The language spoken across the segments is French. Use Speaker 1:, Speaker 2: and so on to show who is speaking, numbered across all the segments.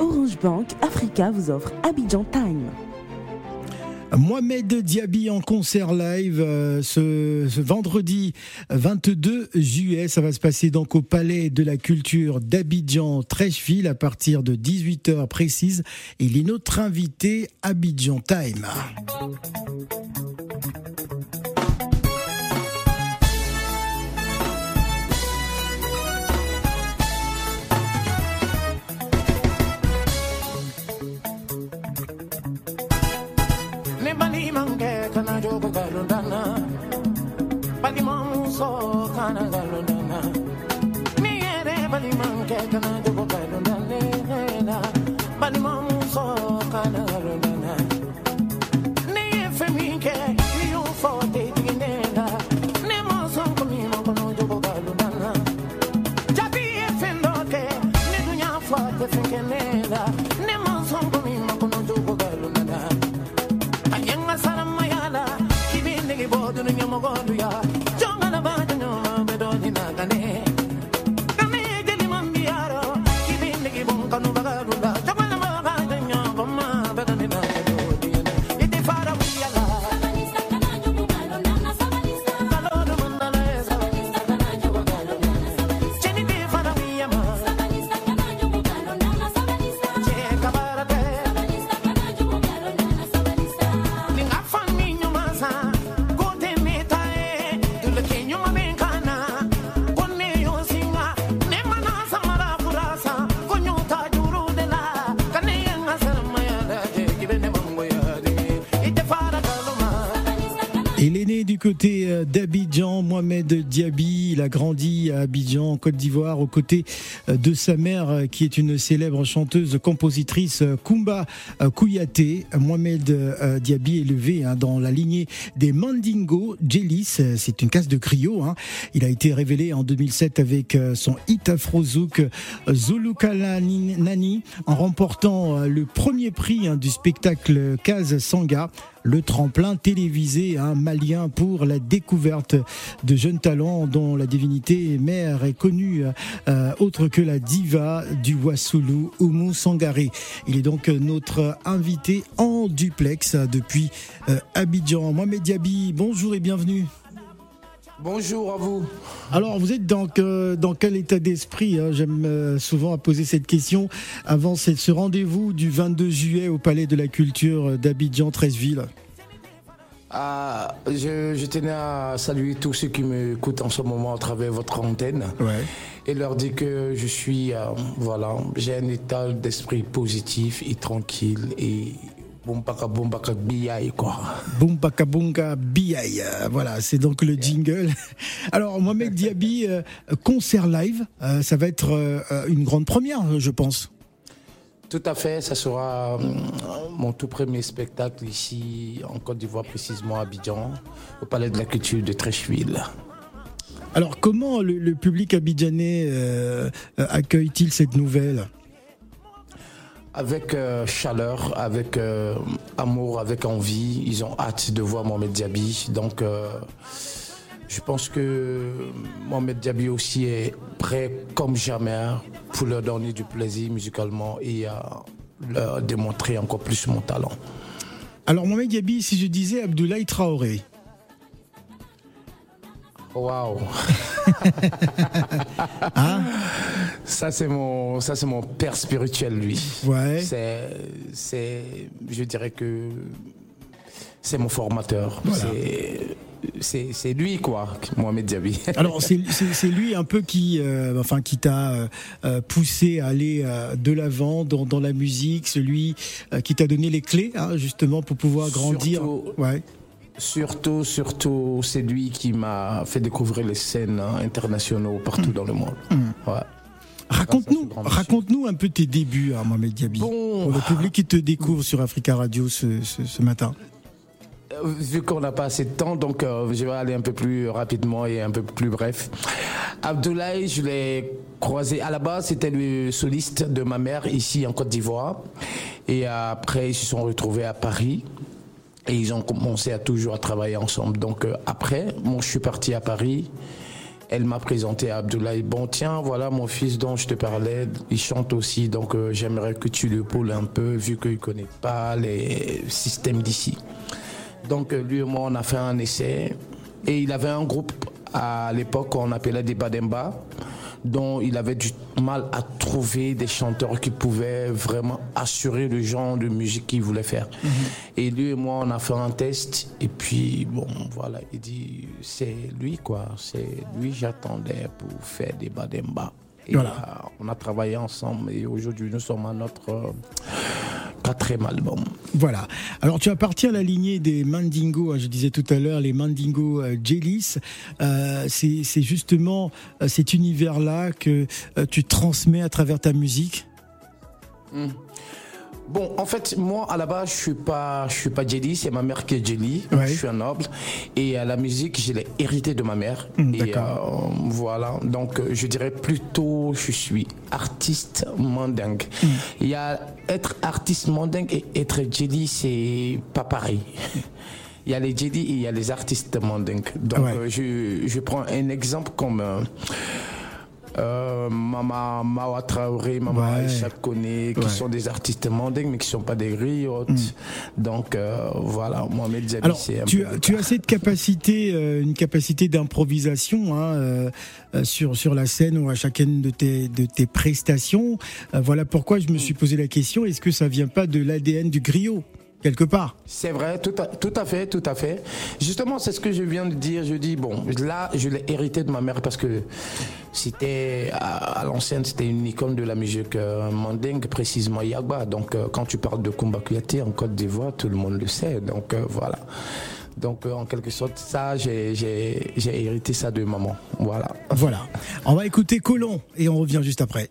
Speaker 1: Orange Bank Africa vous offre Abidjan Time.
Speaker 2: Mohamed Diaby en concert live euh, ce, vendredi 22 juillet. Ça va se passer donc au Palais de la Culture d'Abidjan, Trècheville, à partir de 18h précise. Il est notre invité Abidjan Time. over. gonna. Diaby, il a grandi à Abidjan, en Côte d'Ivoire, aux côtés euh, de sa mère, euh, qui est une célèbre chanteuse, compositrice, Kumba Kouyaté. Mohamed Diaby est élevé hein, dans la lignée des Mandingo Jellis, c'est une casse de griot. Hein. Il a été révélé en 2007 avec son hit afrozouk Nani, en remportant le premier prix hein, du spectacle Kaz Sanga le tremplin télévisé un malien pour la découverte de jeunes talents dont la divinité mère est connue euh, autre que la diva du Wassoulou, Oumou Sangaré. Il est donc notre invité en duplex depuis euh, Abidjan. Mohamed Diaby, bonjour et bienvenue.
Speaker 3: Bonjour à vous.
Speaker 2: Alors, vous êtes dans, dans quel état d'esprit hein? J'aime euh, souvent poser cette question avant ce rendez-vous du 22 juillet au Palais de la Culture d'Abidjan, 13 villes.
Speaker 3: Ah, je, tenais à saluer tous ceux qui m'écoutent en ce moment à travers votre antenne et leur dire que je suis, euh, voilà, j'ai un état d'esprit positif et tranquille et Bumbaka Bumbaka Biaï, quoi.
Speaker 2: Bumbaka Bunga Biaï. Voilà, c'est donc le jingle. Alors, Mohamed Diaby, euh, concert live, euh, ça va être euh, une grande première, je pense.
Speaker 3: Tout à fait, ça sera mon tout premier spectacle ici en Côte d'Ivoire, précisément à Abidjan, au Palais de la Culture de Trècheville.
Speaker 2: Alors, comment le public abidjanais accueille-t-il cette nouvelle?
Speaker 3: Avec euh, chaleur, avec euh, amour, avec envie. Ils ont hâte de voir Mohamed Diaby. Donc, euh, je pense que Mohamed Diaby aussi est prêt comme jamais pour leur donner du plaisir musicalement et leur démontrer encore plus mon talent.
Speaker 2: Alors, Mohamed Diaby, si je disais Abdoulaye Traoré,
Speaker 3: Waouh hein? Ça c'est mon ça c'est mon père spirituel lui.
Speaker 2: Ouais.
Speaker 3: C'est c'est je dirais que c'est mon formateur. C'est lui quoi, Mohamed Diaby.
Speaker 2: Alors c'est lui un peu qui euh, enfin qui t'a euh, poussé à aller euh, de l'avant dans, dans, la musique, celui qui t'a donné les clés hein, justement pour pouvoir grandir.
Speaker 3: ouais. Surtout, surtout, c'est lui qui m'a fait découvrir les scènes hein, internationales partout mm. dans le monde. Mm.
Speaker 2: Raconte-nous, raconte-nous un peu tes débuts, à Mohamed Diaby, pour le public qui te découvre sur Africa Radio ce, matin.
Speaker 3: Euh, vu qu'on n'a pas assez de temps, donc euh, je vais aller un peu plus rapidement et un peu plus bref. Abdoulaye, je l'ai croisé à la base, c'était le soliste de ma mère ici en Côte d'Ivoire. Et après, ils se sont retrouvés à Paris. Et ils ont commencé à toujours à travailler ensemble. Donc euh, après, moi je suis parti à Paris elle m'a présenté à Abdoulaye. Bon, tiens, voilà mon fils dont je te parlais, il chante aussi, donc euh, j'aimerais que tu le pôles un peu, vu qu'il ne connaît pas les systèmes d'ici. Donc euh, lui et moi, on a fait un essai, et il avait un groupe à l'époque qu'on appelait des Bademba dont il avait du mal à trouver des chanteurs qui pouvaient vraiment assurer le genre de musique qu'il voulait faire. Mhm. Et lui et moi, on a fait un test. Et puis, bon, voilà, il dit, c'est lui, quoi. C'est lui, j'attendais pour faire des bademba. Et voilà. On a travaillé ensemble et aujourd'hui, nous sommes à notre euh, quatrième album.
Speaker 2: Voilà. Alors tu appartiens à la lignée des Mandingo, hein, je disais tout à l'heure, les Mandingo euh, Jellis. Euh, c'est justement euh, cet univers-là que tu transmets à travers ta musique?
Speaker 3: Hmm. Bon, en fait, moi, à la base, je suis pas, je suis pas Jelly, c'est ma mère qui est Jelly. Je suis un noble. Et à la musique, je l'ai hérité de ma mère. Hmm, d'accord. voilà. Donc, je dirais plutôt, je suis artiste mandingue. Hmm. Il y a être artiste mandingue et être Jelly, c'est pas pareil. Il y a les Jelly et il y a les artistes mandingues. Donc, je, je, prends un exemple comme euh, Mama Mawa Traoré, Mama Aïcha Kone, qui sont des artistes mandingues, mais qui ne sont pas des griottes. Mm. Donc euh, voilà, Mohamed Diaby, un
Speaker 2: tu, peu tu as cette capacité, euh, une capacité d'improvisation hein, sur, sur la scène ou à chacune de tes, de tes prestations. voilà pourquoi je me suis posé la question, est-ce que ça vient pas de l'ADN du griot? Quelque part.
Speaker 3: C'est vrai, tout à, tout à fait, tout à fait. Justement, c'est ce que je viens de dire. Je dis, bon, là, je l'ai hérité de ma mère parce que c'était, à, l'ancienne, c'était une icône de la musique euh, mandingue, précisément Yagba. Donc, euh, quand tu parles de Kumba en Côte d'Ivoire, tout le monde le sait. Donc, euh, voilà. Donc, en quelque sorte, ça, j'ai hérité ça de maman. Voilà.
Speaker 2: Voilà. On va écouter Colomb et on revient juste après.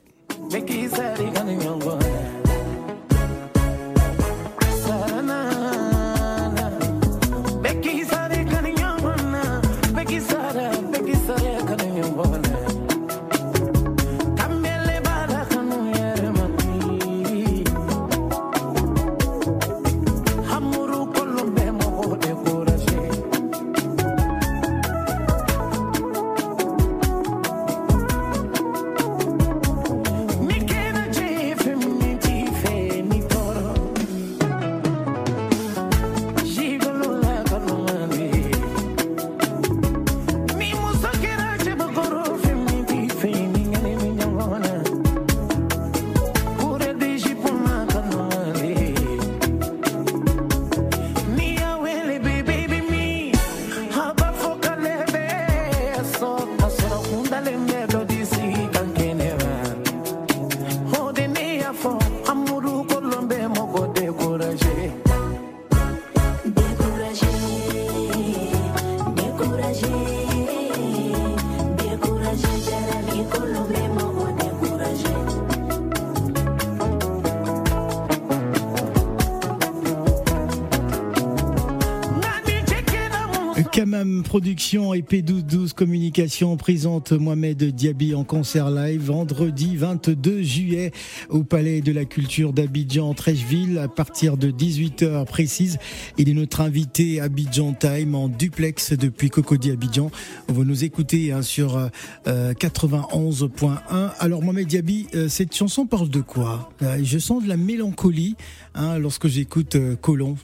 Speaker 2: Production et P1212 Communication présente Mohamed Diaby en concert live vendredi 22 juillet au Palais de la Culture d'Abidjan, Trècheville, à partir de 18h précise. Il est notre invité Abidjan Time en duplex depuis Cocody Abidjan. Vous nous écoutez hein, sur 91.1. Euh, Alors Mohamed Diaby, euh, cette chanson parle de quoi? Euh, Je sens de la mélancolie hein, lorsque j'écoute Colomb.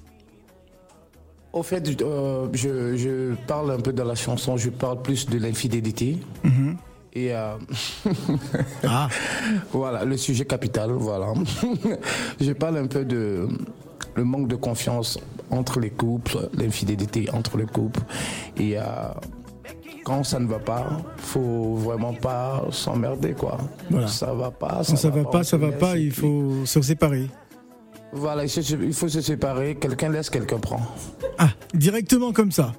Speaker 3: Au fait, euh, je, parle un peu dans la chanson, je parle plus de l'infidélité. Mhm. Et euh, ah. voilà, le sujet capital, voilà. je parle un peu de le manque de confiance entre les couples, l'infidélité entre les couples. Et euh, quand ça ne va pas, faut vraiment pas s'emmerder, quoi. Ça va pas.
Speaker 2: Ça, va, va, pas, ça va pas, il faut se séparer.
Speaker 3: Voilà, il faut se séparer. Quelqu'un laisse, quelqu'un prend.
Speaker 2: Ah, directement comme ça.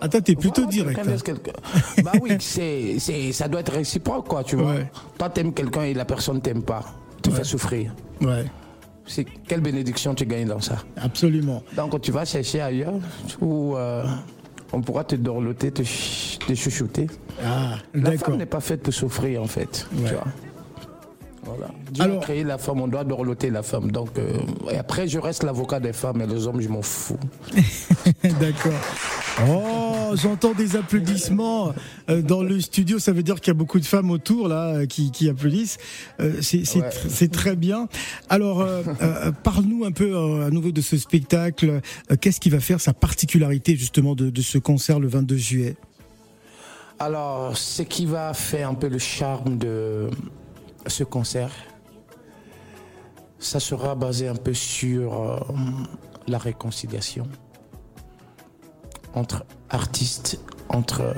Speaker 2: Attends, t'es plutôt direct. Hein.
Speaker 3: bah oui, c'est, c'est, ça doit être réciproque, quoi, tu vois. Toi, t'aimes quelqu'un et la personne t'aime pas. Tu fais souffrir.
Speaker 2: Ouais.
Speaker 3: C'est quelle bénédiction tu gagnes dans ça?
Speaker 2: Absolument.
Speaker 3: Donc tu vas chercher ailleurs où euh, on pourra te dorloter, te, te chouchouter. Ah, la femme n'est pas faite pour souffrir en fait. Tu vois. Voilà. Dieu a créé la femme, on doit dorloter la femme. Donc, euh, et après, je reste l'avocat des femmes et les hommes, je m'en fous.
Speaker 2: D'accord. Oh, j'entends des applaudissements euh, dans le studio. Ça veut dire qu'il y a beaucoup de femmes autour là qui, qui applaudissent. Euh, c'est très bien. Alors, euh, parle-nous un peu à nouveau de ce spectacle. Qu'est-ce qui va faire sa particularité justement de, de ce concert le 22 juillet?
Speaker 3: Alors, ce qui va faire un peu le charme de ce concert, ça sera basé un peu sur la réconciliation entre artistes, entre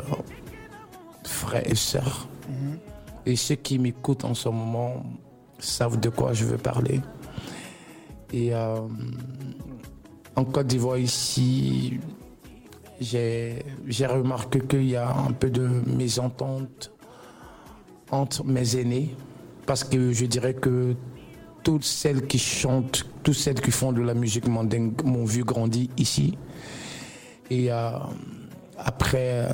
Speaker 3: frères et sœurs. Mhm. Et ceux qui m'écoutent en ce moment savent de quoi je veux parler. Et euh, en Côte d'Ivoire, ici, j'ai remarqué qu'il y a un peu de mésentente entre mes aînés. Parce que je dirais que toutes celles qui chantent, toutes celles qui font de la musique mandingue m'ont vu grandir ici. Et euh, après, euh,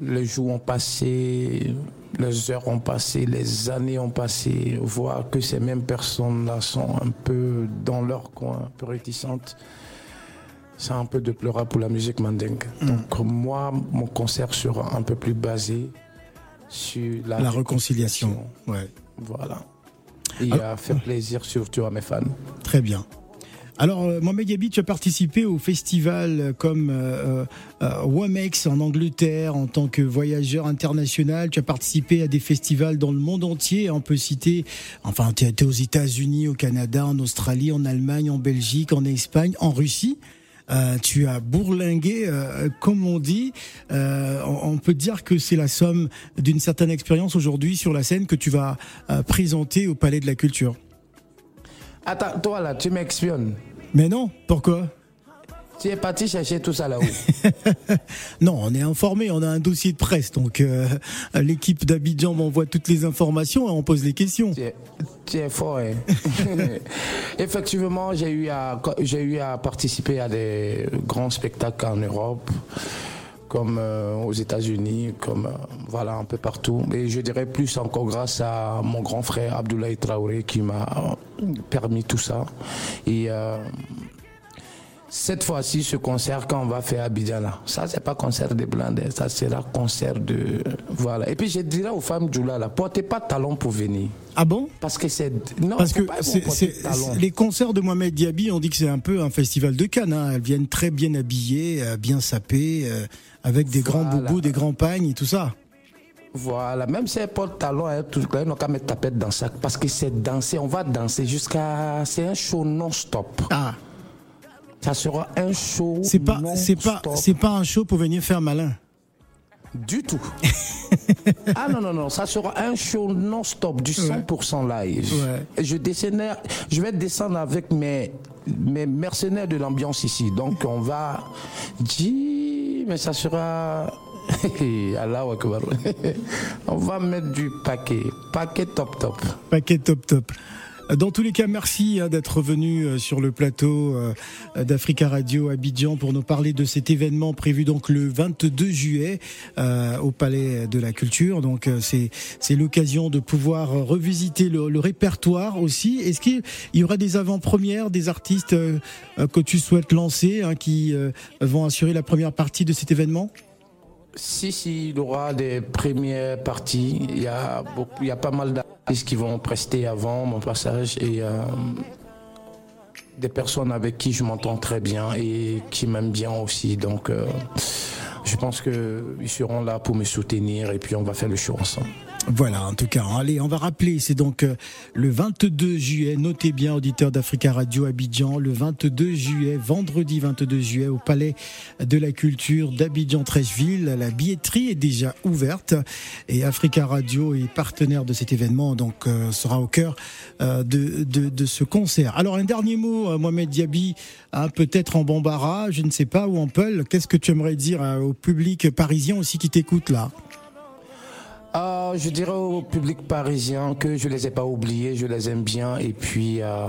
Speaker 3: les jours ont passé, les heures ont passé, les années ont passé, voir que ces mêmes personnes-là sont un peu dans leur coin, un peu réticentes. C'est un peu de pleurer pour la musique mandingue. Mm. Donc moi, mon concert sera un peu plus basé sur la,
Speaker 2: la réconciliation. Ouais.
Speaker 3: Voilà. Et a fait plaisir surtout à mes fans.
Speaker 2: Très bien. Alors, euh, Mohamed Yabi, tu as participé au festival comme euh, euh, Wamex en Angleterre en tant que voyageur international. Tu as participé à des festivals dans le monde entier. On peut citer, enfin, tu es aux États-Unis, au Canada, en Australie, en Allemagne, en Belgique, en Espagne, en Russie. Tu as bourlingué, comme on dit. on, peut dire que c'est la somme d'une certaine expérience aujourd'hui sur la scène que tu vas présenter au Palais de la Culture.
Speaker 3: Attends, toi là, tu m'expionnes.
Speaker 2: Mais non, pourquoi?
Speaker 3: Tu es parti chercher tout ça là-haut
Speaker 2: Non, on est informé, on a un dossier de presse, donc euh, l'équipe d'Abidjan m'envoie toutes les informations et on pose les questions.
Speaker 3: Tu es, fort, hein. Effectivement, j'ai eu, à, j'ai eu à participer à des grands spectacles en Europe comme euh, aux États-Unis, comme euh, voilà un peu partout. Et je dirais plus encore grâce à mon grand frère Abdoulaye Traoré qui m'a permis tout ça. Et euh, cette fois-ci, ce concert qu'on va faire à Abidjan, ça, c'est pas concert de blancs, ça sera concert de. Voilà. Et puis, je dirais aux femmes du là, portez pas de talons pour venir.
Speaker 2: Ah bon?
Speaker 3: Parce que c'est.
Speaker 2: Non, Parce que les concerts de Mohamed Diaby, on dit que c'est un peu un festival de Cannes. Hein. Elles viennent très bien habillées, euh, bien sapées, euh, avec des grands boubous, des grands pagnes et tout ça.
Speaker 3: Voilà, même si elles portent talons, elles n'ont qu'à mettre tapette dans ça. Parce que c'est danser, on va danser jusqu'à. C'est un show non-stop.
Speaker 2: Ah
Speaker 3: ça sera un show.
Speaker 2: C'est pas, c'est pas, c'est pas un show pour venir faire malin.
Speaker 3: Du tout. ah non, non, non, ça sera un show non-stop, du 100% live. Je, je vais descendre avec mes, mes mercenaires de l'ambiance ici. Donc on va dire, mais ça sera. Allah on va mettre du paquet. Paquet top top.
Speaker 2: Paquet top top. Dans tous les cas, merci hein, d'être venu euh, sur le plateau euh, d'Africa Radio Abidjan pour nous parler de cet événement prévu donc le 22 juillet euh, au Palais de la Culture. Donc c'est c'est l'occasion de pouvoir revisiter le, répertoire aussi. Est-ce qu'il y aura des avant-premières, des artistes que tu souhaites lancer hein, qui vont assurer la première partie de cet événement?
Speaker 3: Si, si, il y aura des premières parties. Il y a, beaucoup, il y a pas mal d'artistes qui vont prester avant mon passage et euh, des personnes avec qui je m'entends très bien et qui m'aiment bien aussi. Donc, euh, je pense qu'ils seront là pour me soutenir et puis on va faire le show ensemble.
Speaker 2: Voilà, en tout cas, allez, on va rappeler, c'est donc euh, le 22 juillet, notez bien, auditeur d'Africa Radio Abidjan, le 22 juillet, vendredi 22 juillet, au Palais de la Culture d'Abidjan-Trècheville. La billetterie est déjà ouverte et Africa Radio est partenaire de cet événement, donc euh, sera au cœur euh, de, de, ce concert. Alors, un dernier mot, Mohamed Diaby, hein, peut-être en Bambara, je ne sais pas, ou en Peul, qu'est-ce que tu aimerais dire au public parisien aussi qui t'écoute là
Speaker 3: euh, je dirais au public parisien que je les ai pas oubliés, je les aime bien et puis euh,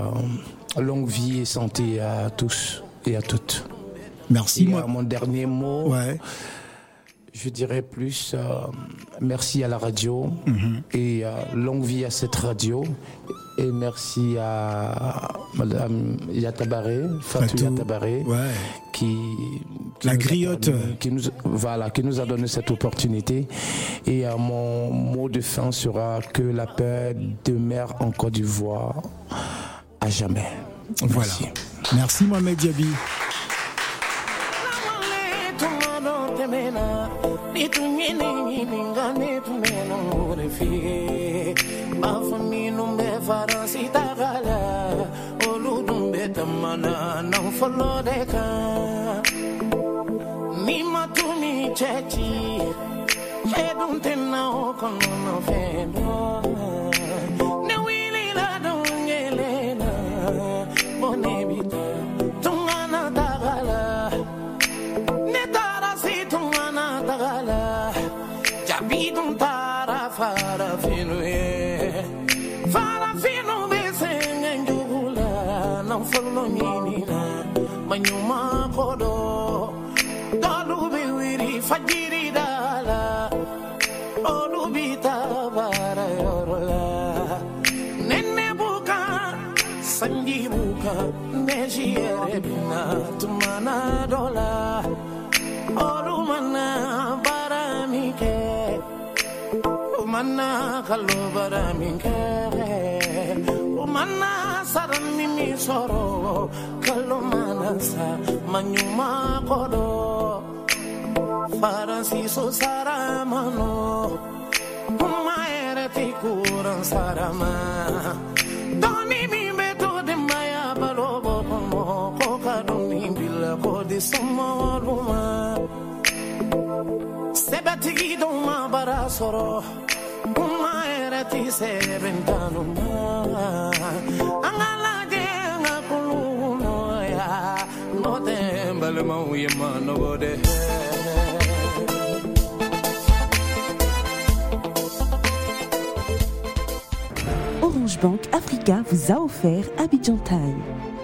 Speaker 3: longue vie et santé à tous et à toutes.
Speaker 2: Merci.
Speaker 3: moi. mon dernier mot, je dirais plus euh, merci à la radio mhm. et longue vie à cette radio et merci à Madame Yatabaré, Fatou, Yatabaré,
Speaker 4: qui,
Speaker 2: la griotte,
Speaker 4: qui nous, voilà, qui nous a donné cette opportunité. Et mon mot de fin sera que la paix demeure en Côte d'Ivoire à jamais.
Speaker 2: Voilà. Merci Mohamed Diaby.
Speaker 3: I don't know o con un offendo giridala olubita varayorola nenne buka sanji buka nejiyere bina tumana dola olumana baramike umana kalo baramike umana saranimi soro kalomana sa manyuma kodo Fară si susara mano Mai era ticura în sara Doni mi metode mai abalo bomo Coca doni bila codi sumo luma Sebatigi doma bara soro uma era ti se ventanu Angala jenga kulu noya Notem balmau yemano bode
Speaker 1: Hey Bank Africa vous a offert Abidjan Time.